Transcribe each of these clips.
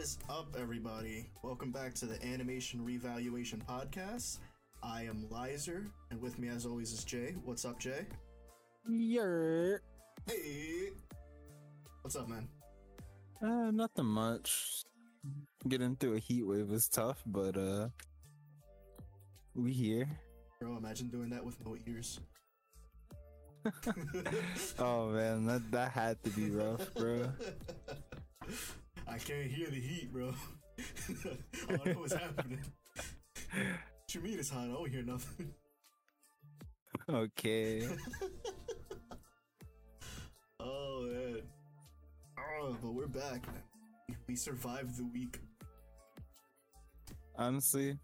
is up, everybody? Welcome back to the Animation Revaluation Podcast. I am Lizer, and with me, as always, is Jay. What's up, Jay? Yer. Hey! What's up, man? Uh, nothing much. Getting through a heat wave is tough, but uh, we here. Bro, imagine doing that with no ears. Oh man, that that had to be rough, bro. I can't hear the heat, bro. I don't know what's happening. What you mean it's hot? I don't hear nothing. Okay. Oh, man. Oh, but we're back. We survived the week. Honestly,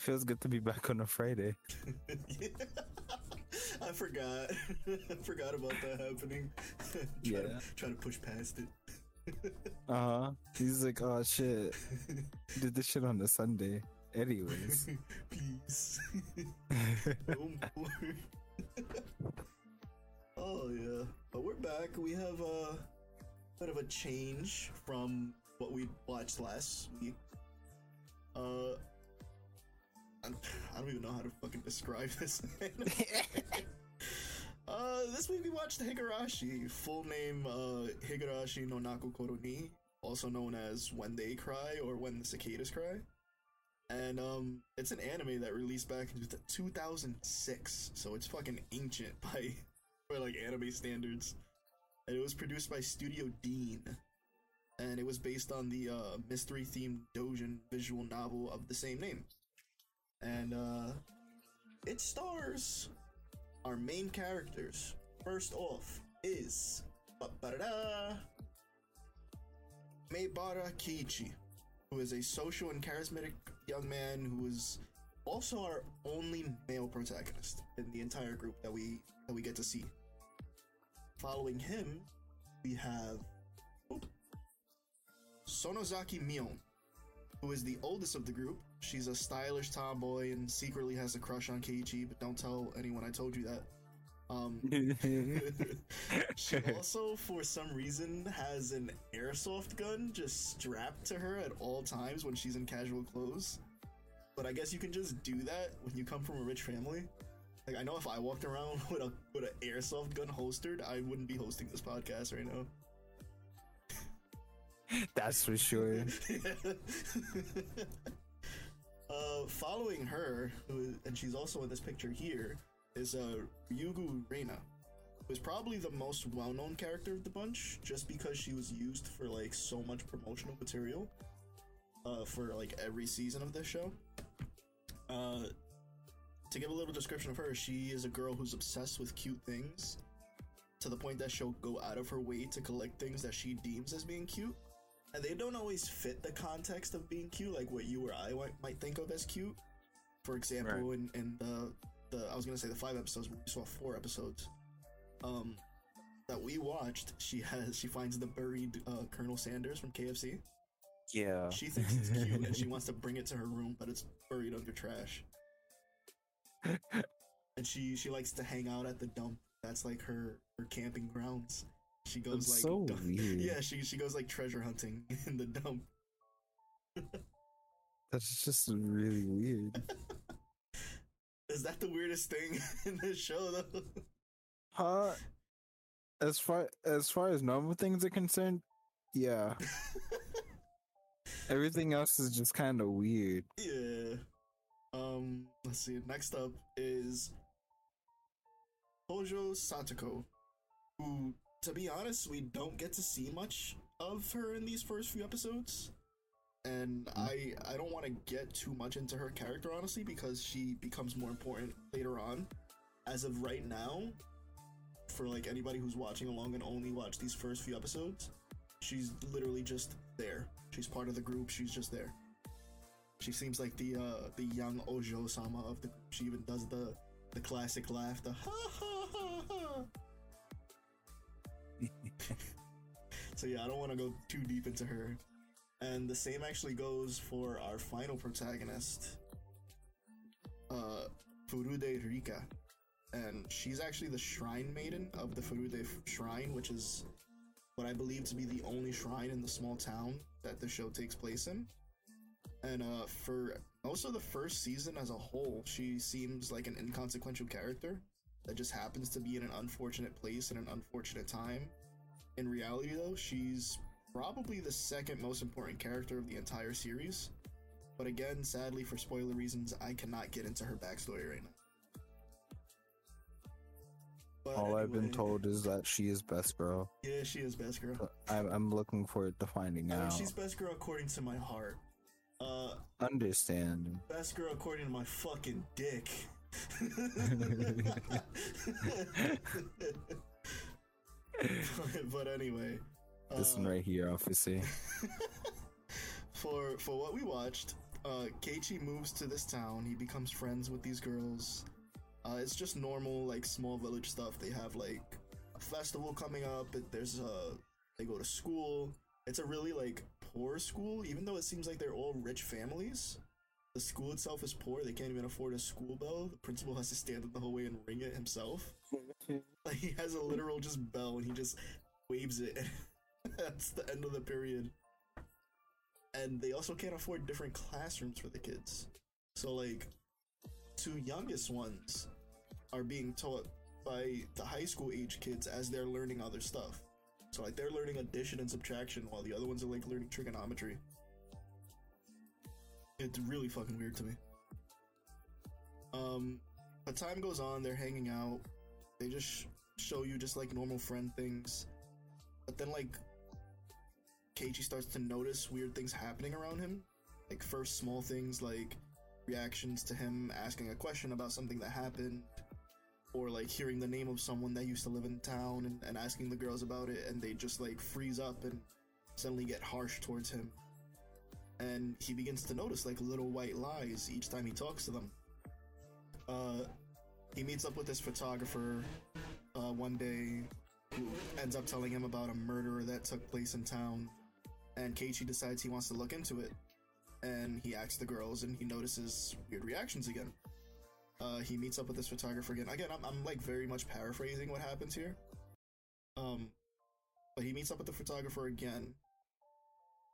feels good to be back on a Friday. Yeah. I forgot. I forgot about that happening. try, Yeah. to, try to push past it. Uh huh. He's like, oh shit, did this shit on a Sunday. Anyways. Peace. no more. oh yeah, but we're back. We have a bit of a change from what we watched last week. Uh, I'm- I don't even know how to fucking describe this. Uh, this week we watched Higurashi, full name uh Higurashi no Naku Koro ni, also known as When They Cry or When the Cicadas Cry. And um it's an anime that released back in 2006 so it's fucking ancient by by like anime standards. And it was produced by studio Deen. And it was based on the uh mystery themed dojin visual novel of the same name. And uh it stars our main characters first off is Maebara Keiichi who is a social and charismatic young man who is also our only male protagonist in the entire group that we that we get to see. Following him, we have Sonozaki Mion, who is the oldest of the group. She's a stylish tomboy and secretly has a crush on Keiichi, but don't tell anyone I told you that. Um, she also, for some reason, has an airsoft gun just strapped to her at all times when she's in casual clothes. But I guess you can just do that when you come from a rich family. Like I know if I walked around with a with an airsoft gun holstered, I wouldn't be hosting this podcast right now. That's for sure. following her, and she's also in this picture here, is uh, Ryugu Reina, who is probably the most well-known character of the bunch, just because she was used for like so much promotional material, uh, for like every season of this show. Uh, to give a little description of her, she is a girl who's obsessed with cute things, to the point that she'll go out of her way to collect things that she deems as being cute they don't always fit the context of being cute, like what you or I might, think of as cute. For example, in, in the the I was gonna say the five episodes, we saw four episodes. Um, that we watched, she has she finds the buried uh, Colonel Sanders from KFC. Yeah. She thinks it's cute and she wants to bring it to her room, but it's buried under trash. And she she likes to hang out at the dump. That's like her her camping grounds. She goes That's like so yeah, she she goes like treasure hunting in the dump. That's just really weird. Is that the weirdest thing in this show though? Huh? As far as far as normal things are concerned, yeah. Everything else is just kind of weird. yeah. Um, let's see. Next up is Hojo Satoko, who, to be honest, we don't get to see much of her in these first few episodes. And I I don't want to get too much into her character honestly because she becomes more important later on. As of right now, for like anybody who's watching along and only watch these first few episodes, she's literally just there. She's part of the group. She's just there. She seems like the uh the young Ojo sama of the. She even does the the classic laugh, the ha ha so yeah, I don't want to go too deep into her. And the same actually goes for our final protagonist, uh, Furude Rika. And she's actually the shrine maiden of the Furude Shrine, which is what I believe to be the only shrine in the small town that the show takes place in. And uh, for most of the first season as a whole, she seems like an inconsequential character that just happens to be in an unfortunate place in an unfortunate time. In reality, though, she's probably the second most important character of the entire series. But again, sadly, for spoiler reasons, I cannot get into her backstory right now. But All I've been told is that she is best girl. Yeah, she is best girl. I'm, I'm looking forward to finding I mean, out. she's best girl according to my heart. Uh, Understand. best girl according to my fucking dick. but, but anyway, This one uh, right here, officer. for for what we watched, uh, Keiichi moves to this town. He becomes friends with these girls. Uh, it's just normal, like small village stuff. They have like a festival coming up. There's uh, they go to school. It's a really like poor school, even though it seems like they're all rich families. The school itself is poor. They can't even afford a school bell. The principal has to stand up the whole way and ring it himself. He has a literal just bell and he just waves it. That's the end of the period. And they also can't afford different classrooms for the kids. So like two youngest ones are being taught by the high school age kids as they're learning other stuff. So like they're learning addition and subtraction while the other ones are like learning trigonometry. It's really fucking weird to me. Um, but time goes on, they're hanging out. They just sh- show you just like normal friend things. But then like Keiichi starts to notice weird things happening around him. Like first small things like reactions to him asking a question about something that happened. Or like hearing the name of someone that used to live in town and, and asking the girls about it and they just like freeze up and suddenly get harsh towards him. And he begins to notice like little white lies each time he talks to them. Uh he meets up with this photographer uh, one day who ends up telling him about a murder that took place in town. And Keiichi decides he wants to look into it. And he asks the girls, and he notices weird reactions again. Uh, he meets up with this photographer again. Again, I'm, I'm like very much paraphrasing what happens here. Um, but he meets up with the photographer again,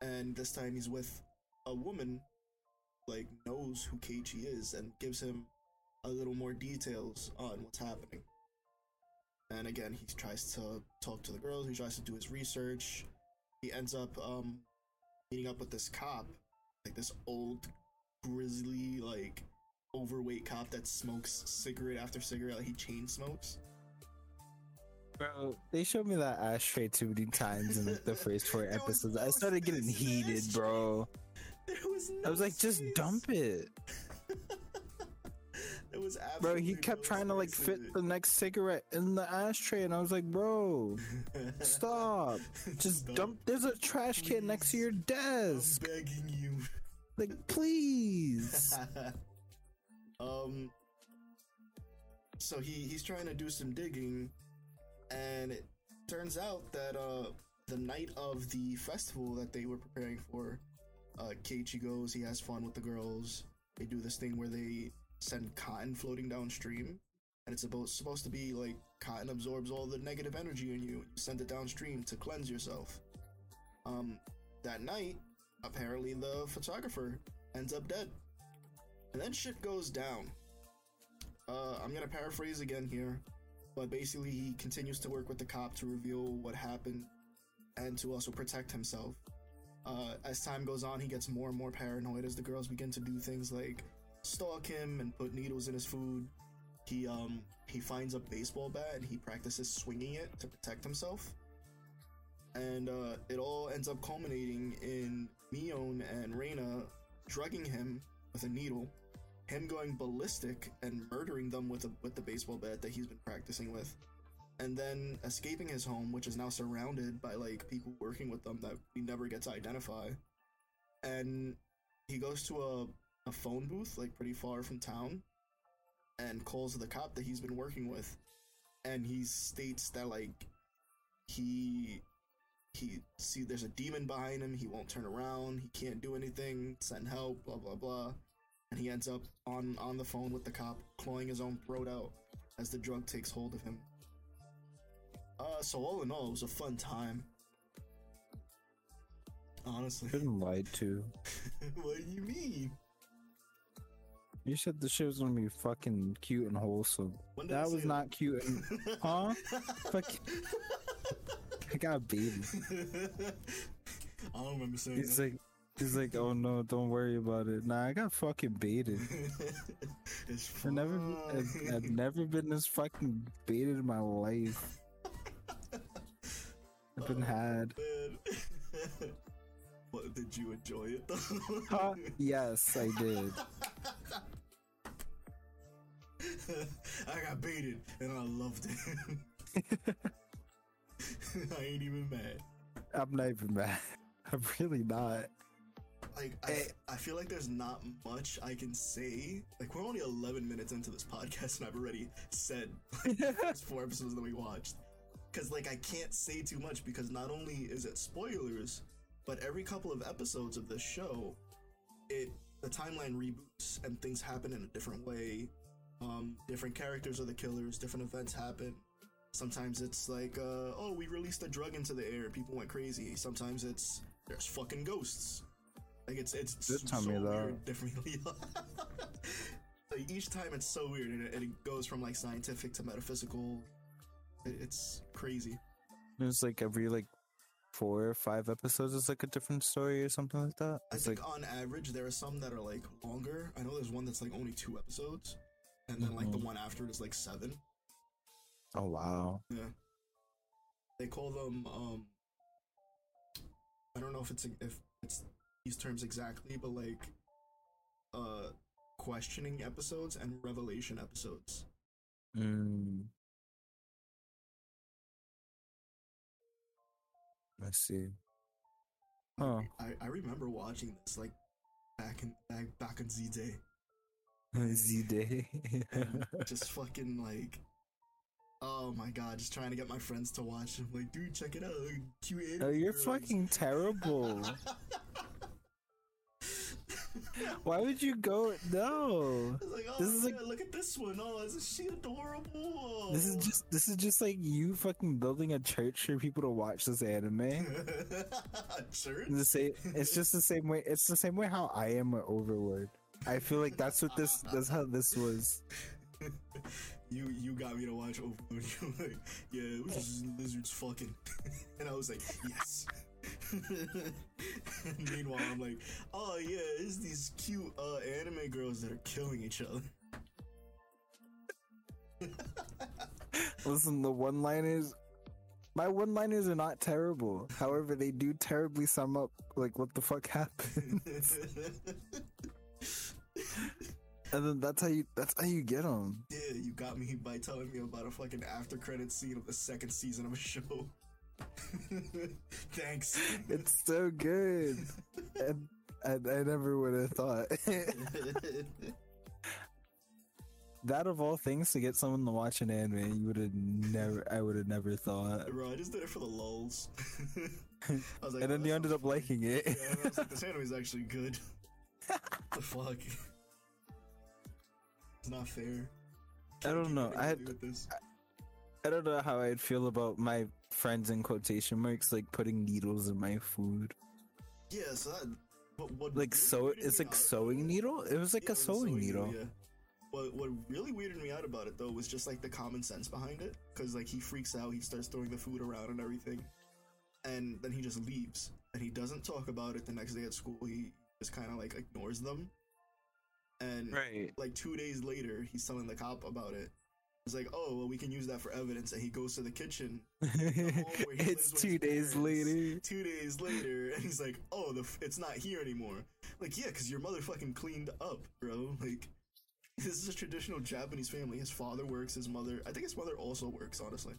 and this time he's with a woman, like knows who Keiichi is, and gives him a little more details on what's happening. And again, he tries to talk to the girls. He tries to do his research. He ends up um, meeting up with this cop, like this old, grizzly, like overweight cop that smokes cigarette after cigarette. Like he chain smokes. Bro, they showed me that ashtray too many times in like the first four There was episodes. I started getting space in the heated, bro. There was no I was like, just dump it. Was Bro, he kept trying to like fit the next cigarette in the ashtray, and I was like, bro, stop. Just Stop. dump. There's a trash can next to your desk. I'm begging you. Like, please. um so he he's trying to do some digging and it turns out that uh the night of the festival that they were preparing for uh Keiichi goes he has fun with the girls they do this thing where they send cotton floating downstream and it's supposed supposed to be like cotton absorbs all the negative energy in you you send it downstream to cleanse yourself um that night apparently the photographer ends up dead and then shit goes down. Uh, I'm gonna paraphrase again here, but basically he continues to work with the cop to reveal what happened and to also protect himself. Uh, as time goes on, he gets more and more paranoid as the girls begin to do things like stalk him and put needles in his food. He um he finds a baseball bat and he practices swinging it to protect himself. And uh, it all ends up culminating in Mion and Reina drugging him with a needle, him going ballistic and murdering them with a, with the baseball bat that he's been practicing with, and then escaping his home, which is now surrounded by like people working with them that he never gets to identify. And he goes to a, a phone booth like pretty far from town, and calls the cop that he's been working with, and he states that like he he see there's a demon behind him he won't turn around he can't do anything send help blah blah blah and he ends up on on the phone with the cop clawing his own throat out as the drug takes hold of him uh so all in all it was a fun time Honestly, Been lied to. what do you mean? You said the shit was gonna be fucking cute and wholesome. That was that? not cute. And, huh? Fuck. I got baited. I don't remember saying He's that. like, he's like, oh no, don't worry about it. Nah, I got fucking baited. it's I've never, I've, I've never been this fucking baited in my life. I've been oh, had. Man. what did you enjoy it though? Huh? Yes, I did. I got baited and I loved it. I ain't even mad. I'm not even mad. I'm really not. Like I, Eh. I feel like there's not much I can say. Like we're only 11 minutes into this podcast and I've already said like, four episodes that we watched. Cause like I can't say too much because not only is it spoilers, but every couple of episodes of this show, it the timeline reboots and things happen in a different way. Um, different characters are the killers. Different events happen. Sometimes it's like, uh, oh, we released a drug into the air. People went crazy. Sometimes it's there's fucking ghosts. Like it's it's tell so weird. Differently. like each time it's so weird, and it, and it goes from like scientific to metaphysical. It, it's crazy. It's like every like four or five episodes is like a different story or something like that. I It's think like on average there are some that are like longer. I know there's one that's like only two episodes, and then like the Mhm. one after it is like seven. oh wow. Yeah. They call them um I don't know if it's if it's these terms exactly, but like uh questioning episodes and revelation episodes. Mm. I see. Oh, I, I remember watching this like back in back back in Z Day. Z Day. Just fucking like Oh my god, just trying to get my friends to watch. I'm like, dude, check it out. Cute oh, you're girls." fucking terrible. Why would you go? No. Like, oh, This is like- look at this one. Oh, isn't she adorable? This is just this is just like you fucking building a church for people to watch this anime. Church? The same, it's just the same way. It's the same way how I am with Overlord. I feel like that's what this. That's how this was. you you got me to watch Overlord. You were like, yeah, it was just lizards fucking, and I was like, yes. Meanwhile, I'm like, oh yeah, it's these cute uh, anime girls that are killing each other. Listen, the one-liners. My one-liners are not terrible. However, they do terribly sum up like what the fuck happened, and then that's how you. That's how you get them. yeah, you got me by telling me about a fucking after credit scene of the second season of a show. Thanks. It's so good, and I, I never would have thought that of all things to get someone to watch an anime. You would have never. I would have never thought. Bro, I just did it for the lulls. I was like, and then "Oh, you ended up liking it. Yeah, I was like, this anime is actually good. the fuck? It's not fair. I don't know. I had, do this. I don't know how I'd feel about my friends in quotation marks like putting needles in my food. Yeah, so that. What, what Like so, it's like sewing needle. It was like Yeah, a was sewing needle. Yeah. What what really weirded me out about it though was just like the common sense behind it, because like he freaks out, he starts throwing the food around and everything, and then he just leaves, and he doesn't talk about it the next day at school. He just kind of like ignores them, and Right. like two days later, he's telling the cop about it. It's like, oh well, we can use that for evidence, and he goes to the kitchen. where he it's two days parents. later. Two days later, and he's like, "Oh, the f- it's not here anymore." Like, yeah, because your mother fucking cleaned up, bro. Like, this is a traditional Japanese family. His father works. His mother, I think his mother also works, honestly.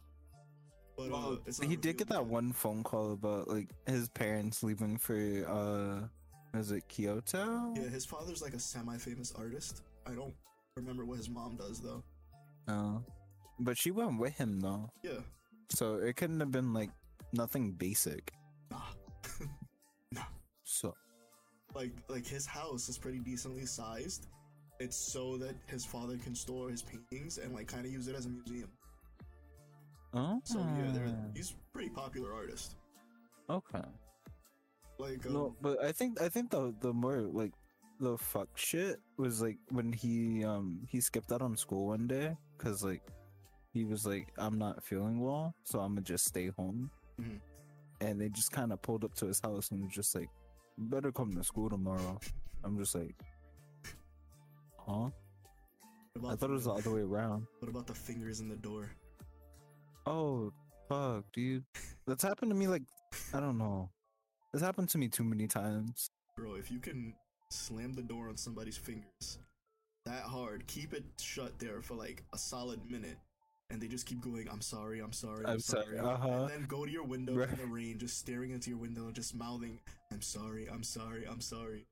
But uh, Well, not he did get that yet. one phone call about like his parents leaving for uh, was it Kyoto? Yeah, his father's like a semi-famous artist. I don't remember what his mom does though. No. But she went with him though, Yeah, so it couldn't have been like nothing basic. nah, nah. So Like, like his house is pretty decently sized. It's so that his father can store his paintings and like kind of use it as a museum. oh, So yeah, they're, oh. he's a pretty popular artist. okay. Like um, No, but I think I think the the more like the fuck shit was like when he um he skipped out on school one day because like he was like I'm not feeling well, so I'm gonna just stay home. Mhm. And they just kind of pulled up to his house and was just like, better come to school tomorrow." I'm just like, huh? I thought it was the other way around. What about the fingers in the door? Oh fuck, dude, that's happened to me like I don't know. That's happened to me too many times. Bro, if you can slam the door on somebody's fingers that hard, keep it shut there for like a solid minute, and they just keep going, I'm sorry, I'm sorry, I'm, I'm sorry, sorry. uh-huh. And then go to your window Right. in the rain, just staring into your window, just mouthing, I'm sorry, I'm sorry, I'm sorry.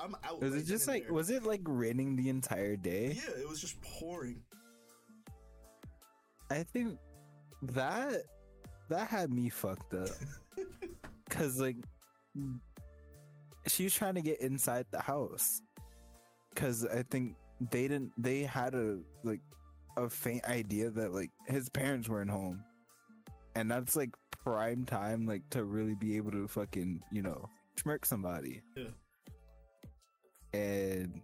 I'm out. Was right it just like there. was it like raining the entire day? Yeah, it was just pouring. I think that that had me fucked up. Cause like Hmm. she was trying to get inside the house. Cause I think they didn't they had a like a faint idea that like his parents weren't home. And that's like prime time like to really be able to fucking, you know, smirk somebody. Yeah. And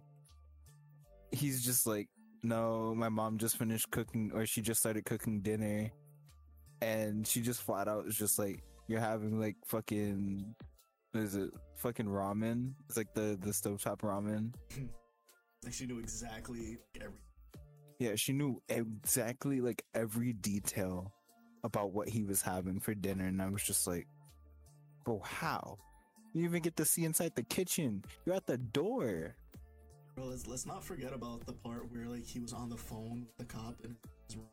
he's just like, no, my mom just finished cooking or she just started cooking dinner. And she just flat out is just like, you're having like fucking, what is it? Fucking ramen. It's like the, the stovetop ramen. Like she knew exactly everything. Yeah, she knew exactly like every detail about what he was having for dinner. And I was just like, bro, how? You even get to see inside the kitchen. You're at the door. Bro, let's let's not forget about the part where like he was on the phone with the cop in his room,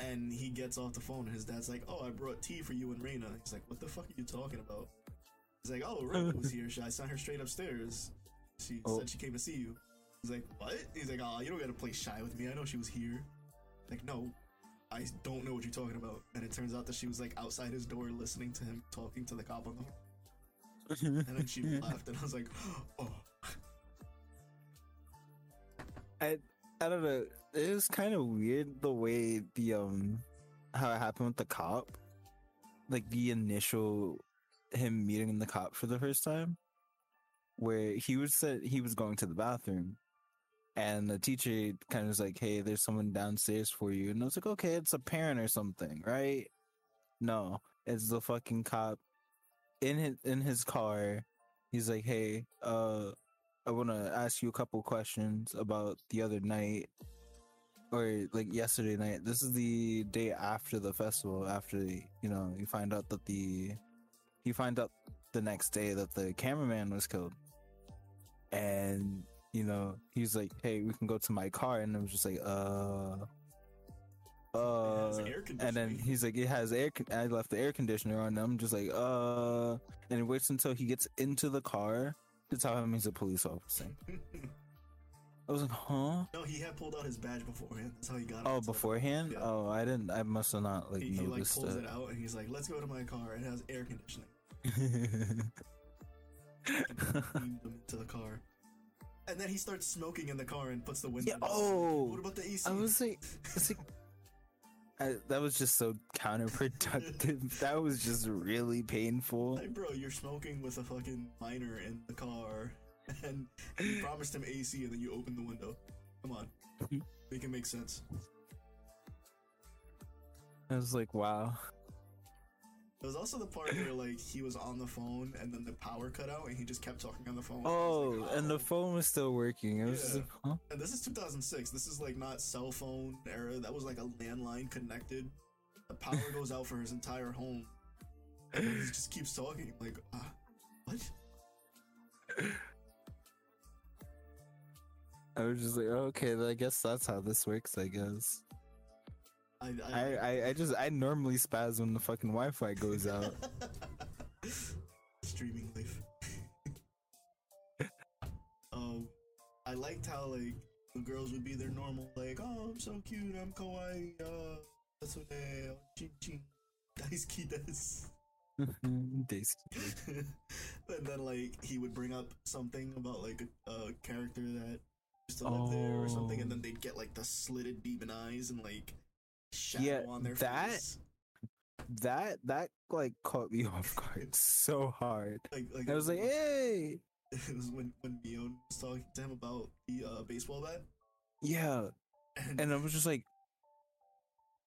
and he gets off the phone, and his dad's like, "Oh, I brought tea for you and Reina." He's like, "What the fuck are you talking about?" He's like, "Oh, Reina was here. I sent her straight upstairs. She Oh. said she came to see you." He's like, "What?" He's like, "Oh, you don't gotta play shy with me. I know she was here." Like, no, I don't know what you're talking about. And it turns out that she was like outside his door listening to him talking to the cop on the. And then she laughed, and I was like, "Oh." I I don't know. It was kind of weird the way the um how it happened with the cop, like the initial him meeting the cop for the first time, where he was said he was going to the bathroom, and the teacher kind of was like, "Hey, there's someone downstairs for you," and I was like, "Okay, it's a parent or something, right?" No, it's the fucking cop in his in his car. He's like, "Hey, uh." I want to ask you a couple questions about the other night or like yesterday night. This is the day after the festival. After you know, you find out that the you find out the next day that the cameraman was killed, and you know he's like, "Hey, we can go to my car," and I was just like, "Uh." Uh, and then he's like, it has air. con- I left the air conditioner on. And I'm just like, uh, and he waits until he gets into the car to tell him he's a police officer. I was like, huh? No, he had pulled out his badge beforehand. That's how he got. Oh, beforehand? Yeah. Oh, I didn't. I must have not like he, he like pulls that. it out and he's like, "Let's go to my car. It has air conditioning." Beamed him into the car, and then he starts smoking in the car and puts the window. Yeah, down. oh! what about the AC? I was like, it's like, I, that was just so counterproductive. that was just really painful. Like, bro, you're smoking with a fucking minor in the car, and you promised him AC, and then you open the window. Come on, make it make sense. I was like, wow. There was also the part where like he was on the phone and then the power cut out and he just kept talking on the phone. I was Oh, and "Oh." the phone was still working. It was just Yeah. like, huh? And this is 2006. This is like not cell phone era. That was like a landline connected. The power goes out for his entire home. And he just keeps talking. Like, ah, what? I was just like, okay, I guess that's how this works. I guess. I, I, I, I just, I normally spaz when the fucking Wi-Fi goes out. streaming life. um, I liked how like the girls would be their normal, like, oh, I'm so cute, I'm kawaii, uh, that's what they, chin chin, daisuki desu. Daisuke. and then like he would bring up something about like a, a character that used to live there or something, and then Oh. they'd get like the slitted demon eyes and like shadow Yeah, on their that- face. that that like caught me off guard so hard. Like, like I was like, hey, it was when when Mion was talking to him about the uh, baseball bat, yeah, and, and I was just like,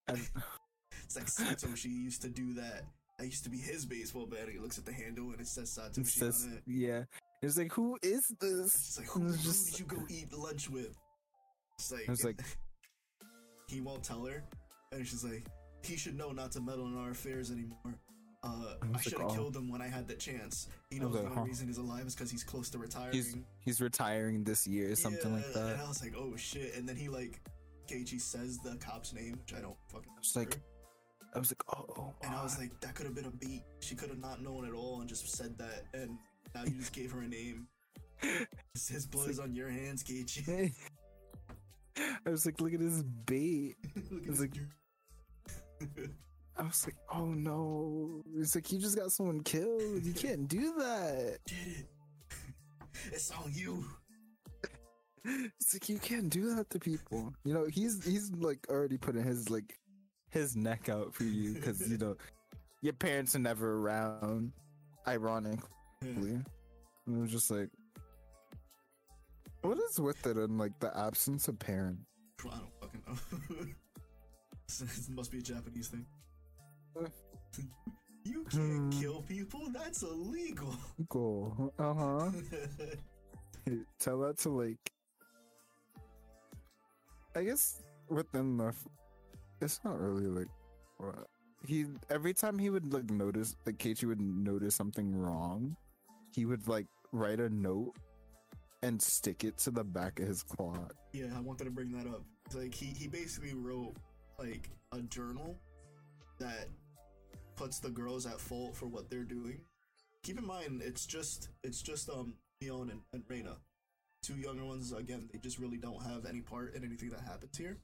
it's like Satoshi used to do that. I used to be his baseball bat. He looks at the handle and it says Satoshi it says, on it. yeah, it's like, who is this? It's like, who, who it's just- did you go eat lunch with? It's like, I was like- he won't tell her, and she's like, he should know not to meddle in our affairs anymore. Uh, I should have oh. killed him when I had the chance. He knows was the only huh. reason he's alive is because he's close to retiring. He's he's retiring this year, something like that. And I was like, oh shit. And then he like, Keiichi says the cop's name, which I don't fucking. I like. I was like, oh, and I was like, that could have been a beat. She could have not known at all and just said that. And now you just gave her a name. His- blood is on your hands, Keiichi. I was like, look at this bait. Look It's this like- I was like, oh no. It's like you just got someone killed. You can't do that. Did it. It's on you. It's like you can't do that to people. You know, he's he's like already putting his like his neck out for you because you know your parents are never around. Ironically, and it was just like, what is with it and like the absence of parents? I don't fucking know. it must be a Japanese thing. You can't Hmm. kill people. That's illegal. Cool. Uh huh. Tell that to like. I guess within the, f- it's not really like, what he every time he would like notice like Keiichi would notice something wrong, he would like write a note and stick it to the back of his clock. Yeah, I wanted to bring that up. Like he he basically wrote like a journal that puts the girls at fault for what they're doing. Keep in mind, it's just it's just um Mion and, and Reina, two younger ones. Again, they just really don't have any part in anything that happens here.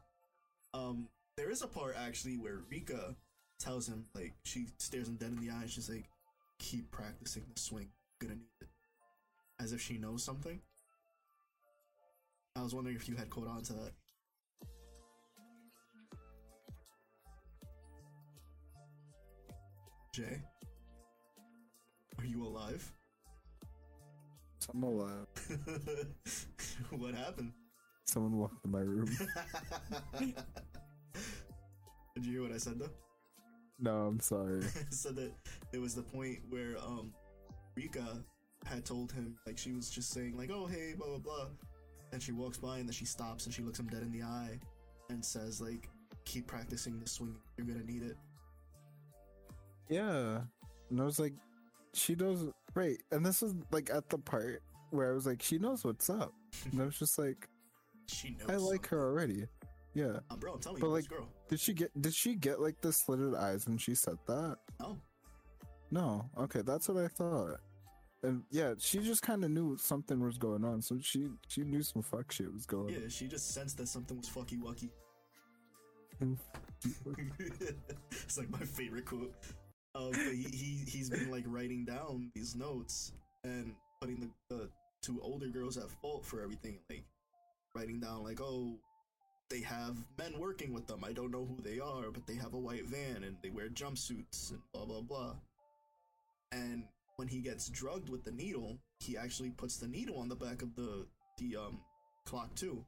Um, there is a part actually where Rika tells him like she stares him dead in the eye. and She's like, "Keep practicing the swing. Gonna need it," as if she knows something. I was wondering if you had caught on to that. Jay, are you alive? I'm alive. what happened? Someone walked in my room. Did you hear what I said though? no, I'm sorry. I said that it was the point where um Rika had told him like she was just saying like oh hey blah blah blah and she walks by and then she stops and she looks him dead in the eye and says like keep practicing the swing you're gonna need it Yeah. And I was like, she knows. Right. And this was like at the part where I was like, she knows what's up. And I was just like, she knows I like something. her already. Yeah. Uh, bro I'm telling But, you this like- girl Did she get, did she get like the slitted eyes when she said that? no No. Okay. That's what I thought. And yeah, she just kind of knew something was going on. So she, she knew some fuck shit was going yeah she just sensed that something was fucky wucky it's like my favorite quote. Uh, but he, he he's been like writing down these notes and putting the, the two older girls at fault for everything. Like writing down like, oh, they have men working with them. I don't know who they are, but they have a white van and they wear jumpsuits and blah blah blah. And when he gets drugged with the needle, he actually puts the needle on the back of the the um clock too.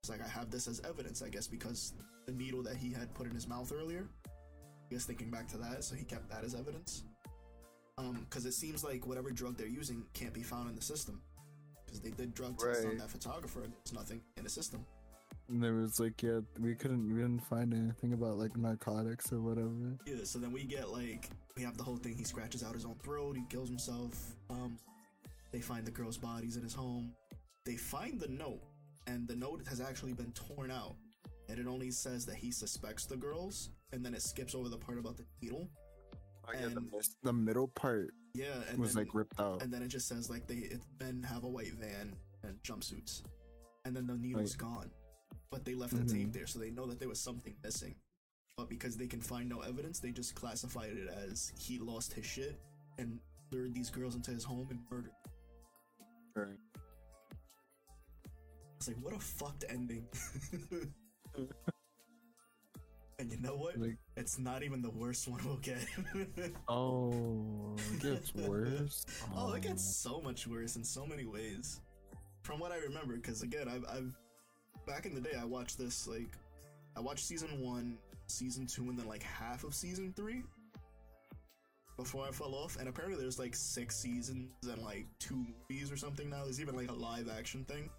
It's like I have this as evidence, I guess, because the needle that he had put in his mouth earlier. I guess thinking back to that, so he kept that as evidence. Um, because it seems like whatever drug they're using can't be found in the system. Because they did drug tests on that photographer, and there's nothing in the system. And there was like, yeah, we couldn't, we didn't find anything about like narcotics or whatever. Yeah, so then we get like we have the whole thing. He scratches out his own throat. He kills himself. Um, they find the girls' bodies in his home. They find the note, and the note has actually been torn out, and it only says that he suspects the girls, and then it skips over the part about the needle. Oh, yeah, the, And- mis- the middle part Yeah, and was then, like ripped out. and then it just says like they it, men have a white van and jumpsuits, and then the needle's gone, but they left the mm-hmm. tape there, so they know that there was something missing. But because they can find no evidence, they just classified it as he lost his shit and lured these girls into his home and murdered. Right. It's like what a fucked ending. And you know what? Like, It's not even the worst one we'll get. oh, it gets worse. oh, it gets oh. so much worse in so many ways. From what I remember, because again, I've, I've back in the day, I watched this like I watched season one, season two, and then like half of season three before I fell off. And apparently, there's like six seasons and like two movies or something now. There's even like a live action thing.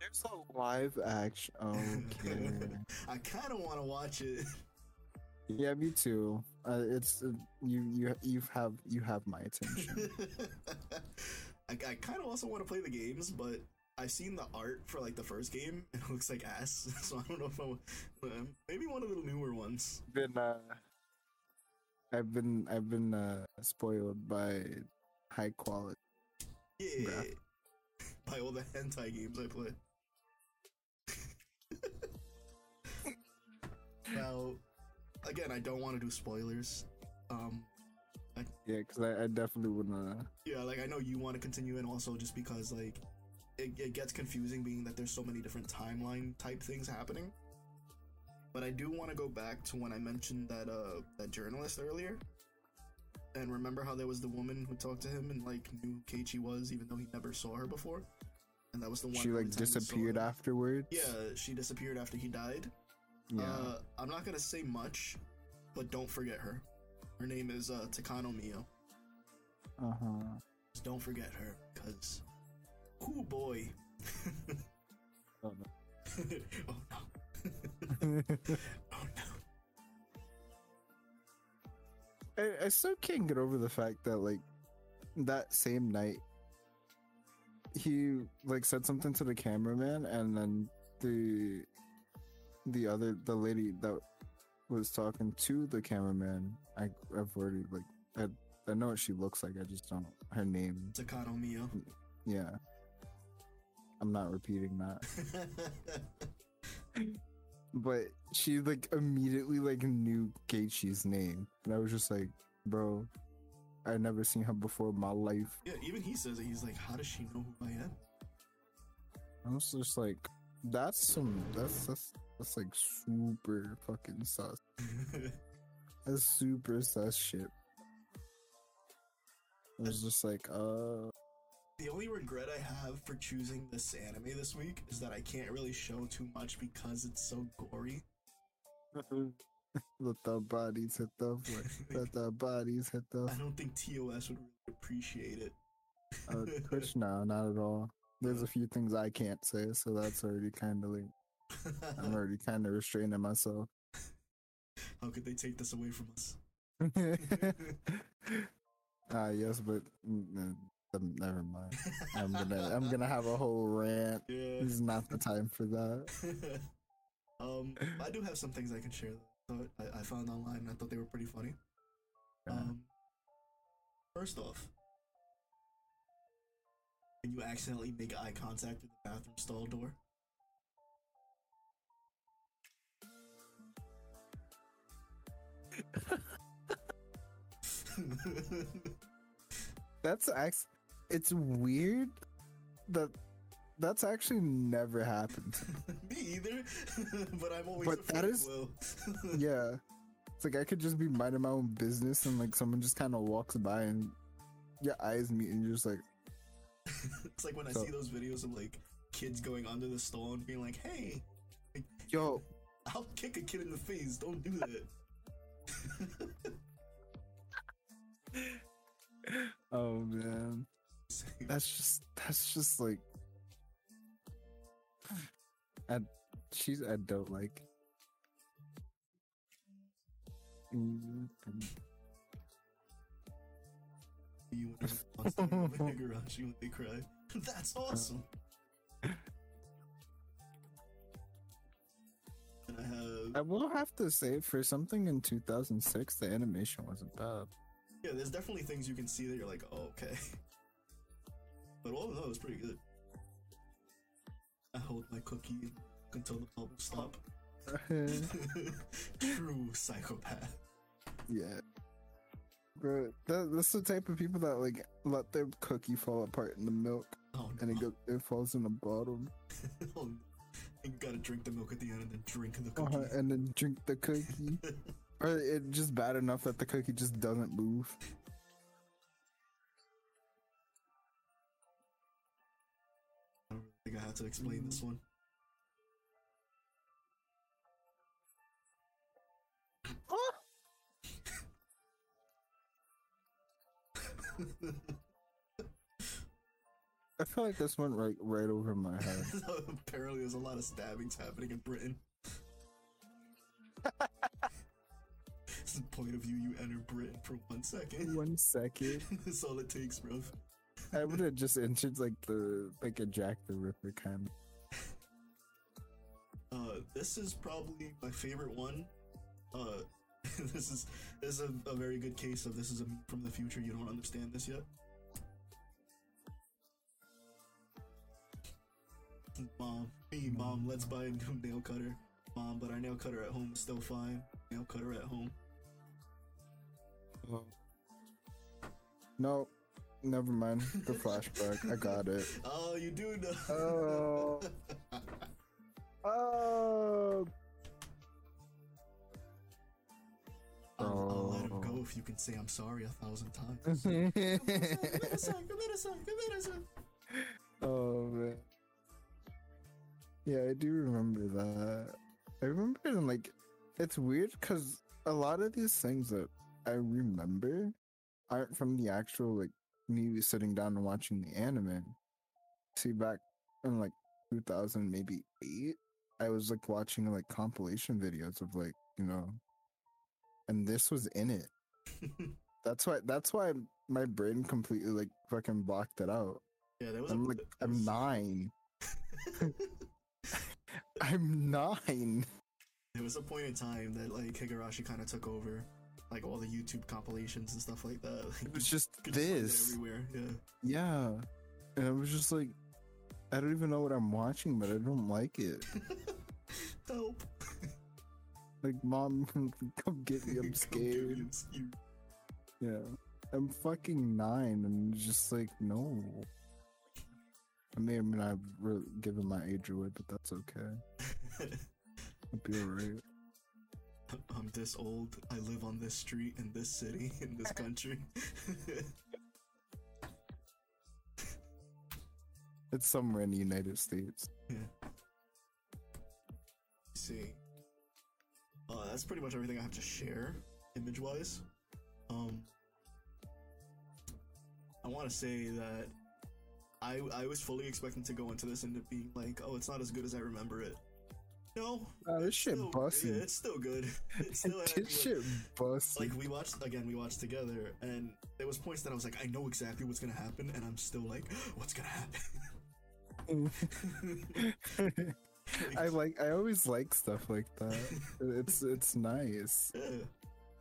There's a live action. Okay. I kind of want to watch it. yeah, me too. Uh, it's uh, you. You. You have. You have my attention. I, I kind of also want to play the games, but I've seen the art for like the first game and it looks like ass. So I don't know if I uh, maybe one of the newer ones. been. Uh, I've been. I've been uh, spoiled by high quality. Yeah, by all the hentai games I play. now, again, I don't want to do spoilers. Um, Yeah, because I, I definitely wouldn't. yeah, like I know you want to continue, and also just because like it, it gets confusing, being that there's so many different timeline type things happening. But I do want to go back to when I mentioned that uh that journalist earlier, and remember how there was the woman who talked to him and like knew who Keiichi was, even though he never saw her before, and that was the one. She like disappeared afterwards. Yeah, she disappeared after he died. Yeah. Uh, I'm not gonna say much, but don't forget her. Her name is uh, Takano Miyo. Uh huh. Just don't forget her, cause, oh boy. Oh, oh no. Oh, no. Oh no. I, I still can't get over the fact that like that same night he like said something to the cameraman and then the the other the lady that was talking to the cameraman I I've already like I, I know what she looks like I just don't her name Takano Miyo. yeah I'm not repeating that. But she like immediately like knew Keiichi's name. And I was just like bro I never seen her before in my life. Yeah, even he says it. He's like, how does she know who I am? I was just like that's some that's that's that's like super fucking sus. That's super sus shit. I was just like uh the only regret I have for choosing this anime this week is that I can't really show too much because it's so gory. let the bodies hit the floor let the bodies hit the I don't think TOS would really appreciate it. Uh, Twitch, no, not at all. There's a few things I can't say, so that's already kind of like I'm already kind of restraining myself. How could they take this away from us? Ah, yes, but mm, um, never mind. I'm gonna I'm gonna have a whole rant. yeah. This is not the time for that. um, I do have some things I can share that I, I found online and I thought they were pretty funny. Yeah. Um, first off, can you accidentally make eye contact with the bathroom stall door. That's act. It's weird that that's actually never happened. Me either, but I'm always But that will. yeah, it's like I could just be minding my own business and like someone just kind of walks by and your eyes meet and you're just like, it's like when I see those videos of like kids going under the stall and being like, "Hey, yo, I'll kick a kid in the face. Don't do that." oh man. That's just that's just like I she's I don't like. You want to monster Higurashi when they cry. That's uh, awesome. And I have I will have to say for something in 2006 the animation wasn't bad. yeah. There's definitely things you can see that you're like, oh, okay. But all of that was pretty good. I hold my cookie until the bubbles stop. True psychopath. yeah. Bro, that, that's the type of people that like let their cookie fall apart in the milk Oh and no. it go, it falls in the bottom. oh. You gotta drink the milk at the end and then drink the cookie. Uh-huh, and then drink the cookie. or it just bad enough that the cookie just doesn't move. Don't think I have to explain this mm. one. I feel like this went right right over my head. Apparently, there's a lot of stabbings happening in Britain. this is the point of view you enter Britain for one second. One second. That's all it takes, bro. I would have just entered like the like a Jack the Ripper kind of. Uh, this is probably my favorite one. Uh, this is this is a, a very good case of this is a from the future. You don't understand this yet. Mom, me, mom, let's buy a new nail cutter. Mom, but our nail cutter at home is still fine. Nail cutter at home. Hello. No, never mind. The flashback. I got it. Oh, you do know. Oh. Oh. I'll, I'll let him Oh. go if you can say I'm sorry a thousand times. Oh man. Yeah, I do remember that. I remember and like it's weird because a lot of these things that I remember aren't from the actual like me sitting down and watching the anime. See back in like 2000 maybe eight, I was like watching like compilation videos of like you know, and this was in it. That's why. That's why my brain completely like fucking blocked it out. yeah, that was I'm a, like I'm was- nine. I'm nine. There was a point in time that like Higurashi kind of took over, like all the YouTube compilations and stuff like that. Like, It was just this. everywhere. Yeah. Yeah. And I was just like, I don't even know what I'm watching, but I don't like it. Help! Like, mom, come get me. I'm scared. me, I'm scared. Yeah. I'm fucking nine, and just like, no. I may or may not have given my age away, but that's okay. I'll be alright. I'm this old. I live on this street in this city in this country. It's somewhere in the United States. yeah. see. Uh, that's pretty much everything I have to share, image wise. Um, I want to say that I I was fully expecting to go into this and it being like, oh, it's not as good as I remember it. No, Oh, this shit still-. Yeah, it's still good. It's still this shit busting. like we watched again. We watched together, and there was points that I was like, I know exactly what's gonna happen, and I'm still like, what's gonna happen? I like. I always like stuff like that. It's it's nice. Yeah.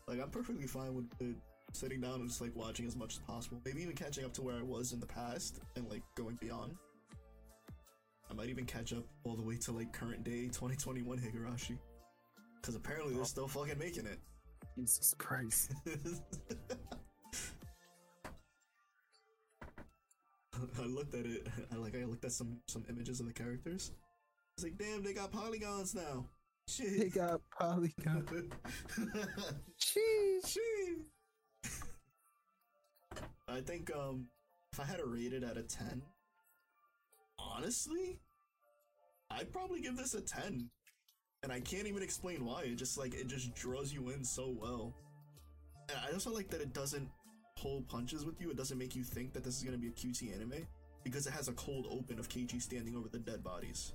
Like I'm perfectly fine with it, sitting down and just like watching as much as possible. Maybe even catching up to where I was in the past and like going beyond. I might even catch up all the way to like current day 2021 Higurashi. Cause apparently they're still fucking making it. Jesus Christ. I looked at it. I like. I looked at some some images of the characters. It's like, damn, they got polygons now. Shit. They got polygons. Jeez. Sheesh. I think um if I had to rate it out of 10, honestly, I'd probably give this a 10. And I can't even explain why. It just like it just draws you in so well. And I also like that it doesn't pull punches with you. It doesn't make you think that this is gonna be a QT anime because it has a cold open of Keiichi standing over the dead bodies,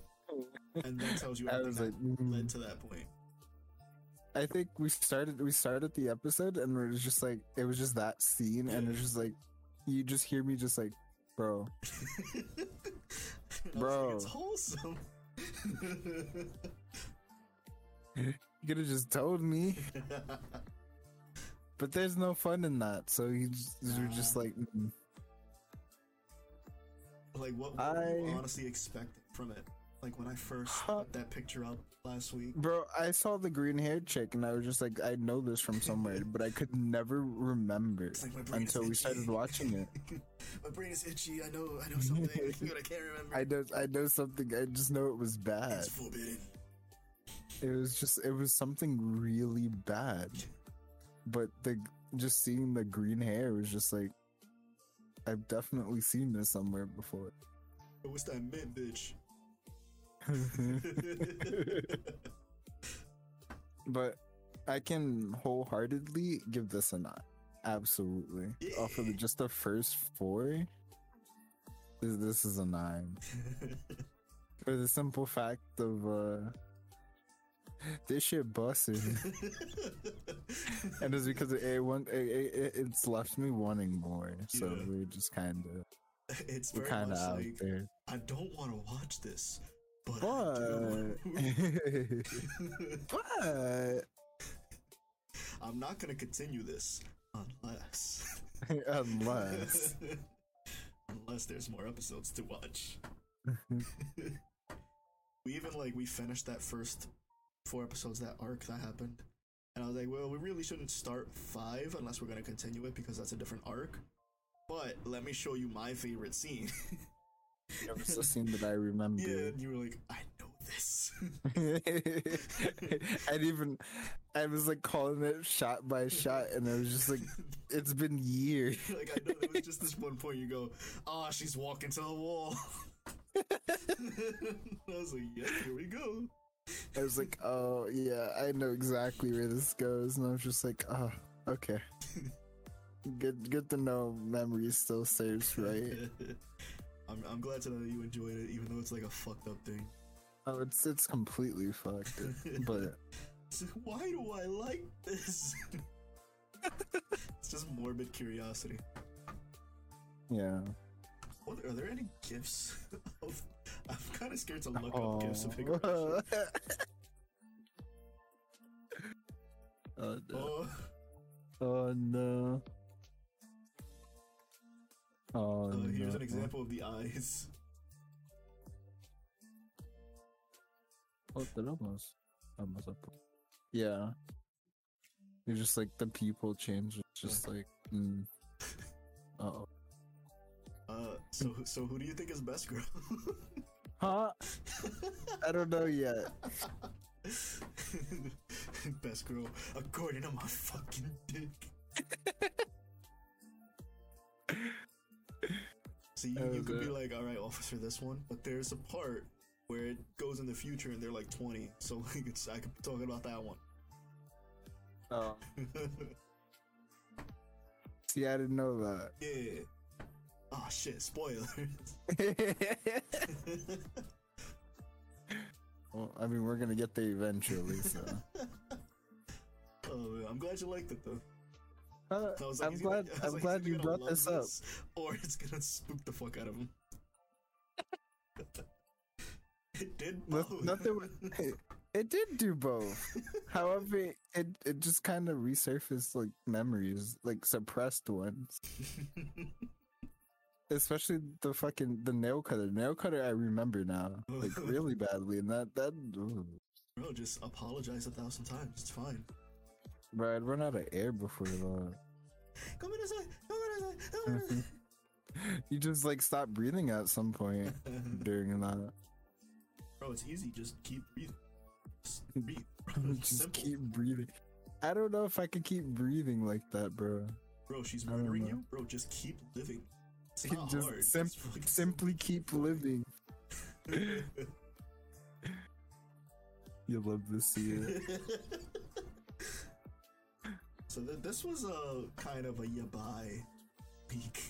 and that tells you everything that like, mm. led to that point. I think we started we started the episode and it was just like it was just that scene and it's just like you just hear me just like bro I was like, Bro. it's wholesome. you could have just told me but there's no fun in that so you just, you're just like mm. like what, what were you I- honestly expecting from it? Like when I first put that picture up last week. bro I saw the green haired chick and I was just like I know this from somewhere but I could never remember like my brain is until we started watching it my brain is itchy. I know. I know something, but I can't remember. I know I know something I just know it was bad It's forbidden. It was just it was something really bad. But the just seeing the green hair was just like I've definitely seen this somewhere before. What's that mint, bitch? but I can wholeheartedly give this a nine. Absolutely. Off of just the first four, this, this is a nine. For the simple fact of uh this shit busted. and it's because it, it, it, it, it's left me wanting more. So Yeah. we're just kind of it's we're kind of out like there. I don't want to watch this, but, But but I'm not gonna continue this unless unless unless there's more episodes to watch. we even like we finished that first four episodes that arc that happened, and I was like, well, we really shouldn't start five unless we're gonna continue it because that's a different arc. But let me show you my favorite scene. The scene that I remember. yeah, and you were like, I know this. I'd even I was like calling it shot by shot, and I was just like it's been years. like I know it was just this one point you go, ah, she's walking to the wall. I was like, yeah, here we go. I was like, oh yeah, I know exactly where this goes, and I was just like, oh, okay. Good, good to know. Memory still serves, right? I'm, I'm glad to know that you enjoyed it, even though it's like a fucked up thing. Oh, it's it's completely fucked, but why do I like this? it's just morbid curiosity. yeah. What, are there any gifts? Of, I'm kind of scared to look Oh, up gifts to figure out. Oh. oh no! Oh, Oh no! Oh uh, here's no. an example of the eyes. Oh, almost, almost up. Yeah. You're just like the people change. It's just like, mm. oh. Uh, so so who do you think is best girl? Huh? I don't know yet. best girl, according to my fucking dick. See, you, you was could be like, all right, officer, this one, but there's a part where it goes in the future and they're like 20, so like it's I could be talking about that one. Oh. See, I didn't know that. yeah. Oh shit, spoilers. well, I mean, we're gonna get there eventually, so. oh, man, I'm glad you liked it though. Uh, like, I'm glad. Gonna, I'm like, glad you brought this up. or it's gonna spook the fuck out of him. it did both. nothing wa- It did do both. However, it it just kind of resurfaced like memories, like suppressed ones. Especially the fucking the nail cutter. Nail cutter, I remember now, like really badly, and that that. Ooh. Bro, just apologize a thousand times. It's fine. Bro, I'd run out of air before that. Come inside. Come inside. Come inside. you just like stop breathing at some point during that. Bro, it's easy. Just keep breathing. Just breathe. Bro. just Simple. keep breathing. I don't know if I could keep breathing like that, bro. Bro, she's murdering you. Bro, just keep living. It's not just hard. sim- It's simply keep living. You love to see it. So th- this was a kind of a yabai week.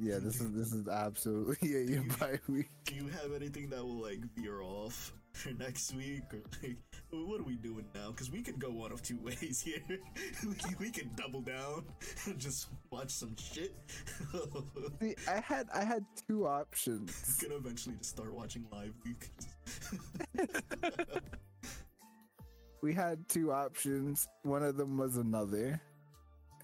Yeah, this is this is absolutely a by week. Do you have anything that will like veer off for next week, or like what are we doing now? Because we could go one of two ways here. we, can, we can double down and just watch some shit. See, I had I had two options. Gonna eventually just start watching live week. We had two options. One of them was another,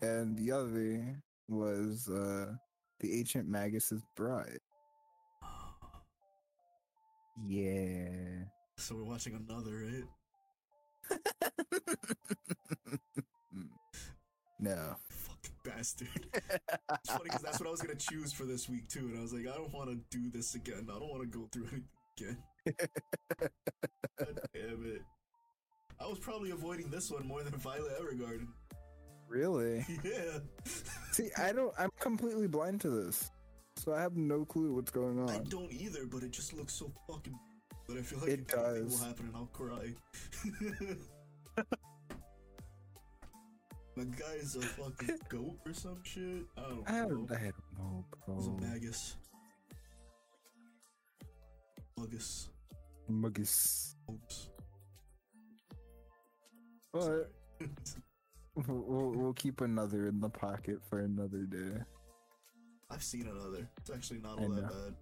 and the other was uh the ancient Magus's bride. Yeah. so we're watching another, right? no. Fucking bastard. it's funny because that's what I was gonna choose for this week too, and I was like, I don't want to do this again. I don't want to go through anything again. God damn it. Was probably avoiding this one more than Violet Evergarden. Really? Yeah. See, I don't. I'm completely blind to this, so I have no clue what's going on. I don't either, but it just looks so fucking. But I feel like It does. will happen and I'll cry. My guy's a fucking goat or some shit. I don't I know. don't. I don't know, He's a bro. magus. Muggus. Muggus. Oops. But we'll, we'll, we'll keep another in the pocket for another day. I've seen another. It's actually not all that bad.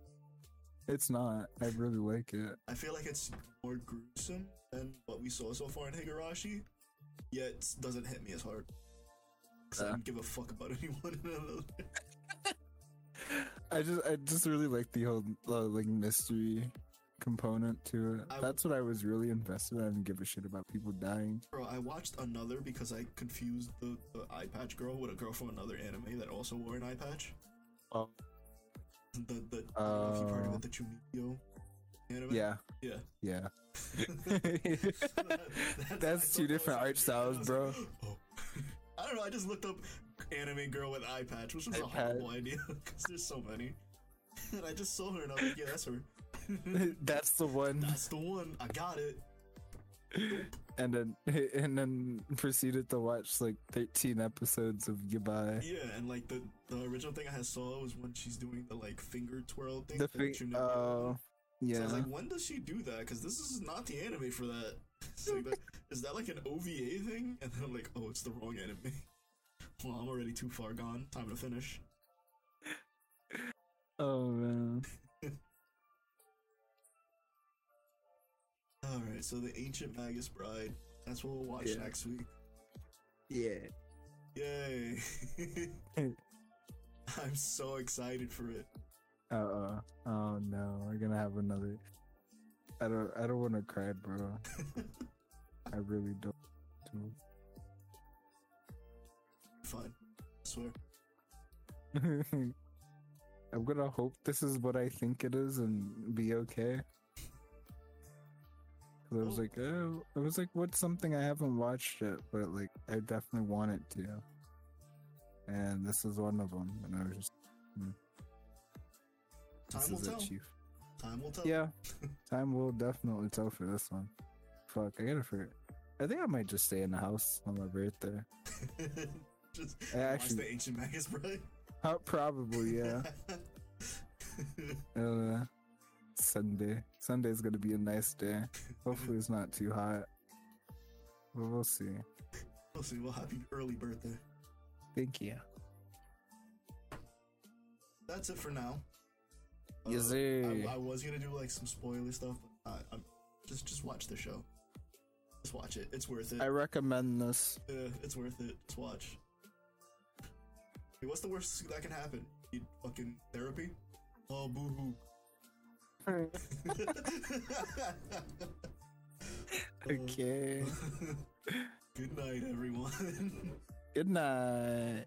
It's not. I really like it. I feel like it's more gruesome than what we saw so far in Higurashi, yet doesn't hit me as hard. Cause I don't give a fuck about anyone in another. I just, I just really like the whole uh, like mystery component to it. I That's what I was really invested in. I didn't give a shit about people dying. Bro, I watched another because I confused the, the eye patch girl with a girl from another anime that also wore an eye patch. Oh, The the I don't know if you've heard of it, the Chunibyo anime. yeah, Yeah. yeah. That's, That's two different art styles, bro. oh. I don't know. I just looked up anime girl with eye patch, which was Eye a horrible idea because there's so many. And I just saw her and I was like, yeah, that's her. That's the one. that's the one. I got it. And then, and then proceeded to watch like 13 episodes of Goodbye. Yeah, and like the the original thing I had saw was when she's doing the like finger twirl thing. The that thing. Chunibyo Oh. So yeah. was like, when does she do that? Because this is not the anime for that. Like that- is that like an OVA thing? And then I'm like, oh, it's the wrong anime. Well, I'm already too far gone. Time to finish. Oh man. All right, so the Ancient Magus Bride. That's what we'll watch Yeah. next week. Yeah. Yay! I'm so excited for it. Uh oh. Oh no. We're gonna have another. I don't. I don't want to cry, bro. I really don't. Fine. I swear. I'm gonna hope this is what I think it is and be okay. I was like, oh, I was like, what's something I haven't watched yet, but like, I definitely want it to. And this is one of them, and I was just, hmm, this Time will it, tell. chief. Time will tell. Yeah, time will definitely tell for this one. Fuck, I gotta forget. I think I might just stay in the house on my birthday. Just I watch actually- the Ancient Magus Bride. Uh, probably, yeah. Uh, Sunday. Sunday's gonna be a nice day. Hopefully, it's not too hot. But we'll see. we'll see. Well, happy early birthday. Thank you. That's it for now. Uh, Yes, sir. I, I was gonna do like some spoiler stuff, but I, just just watch the show. Just watch it. It's worth it. I recommend this. Yeah, it's worth it. Just watch. Hey, what's the worst that can happen? Need fucking therapy? Oh, boo hoo. Okay. Good night, everyone. Good night.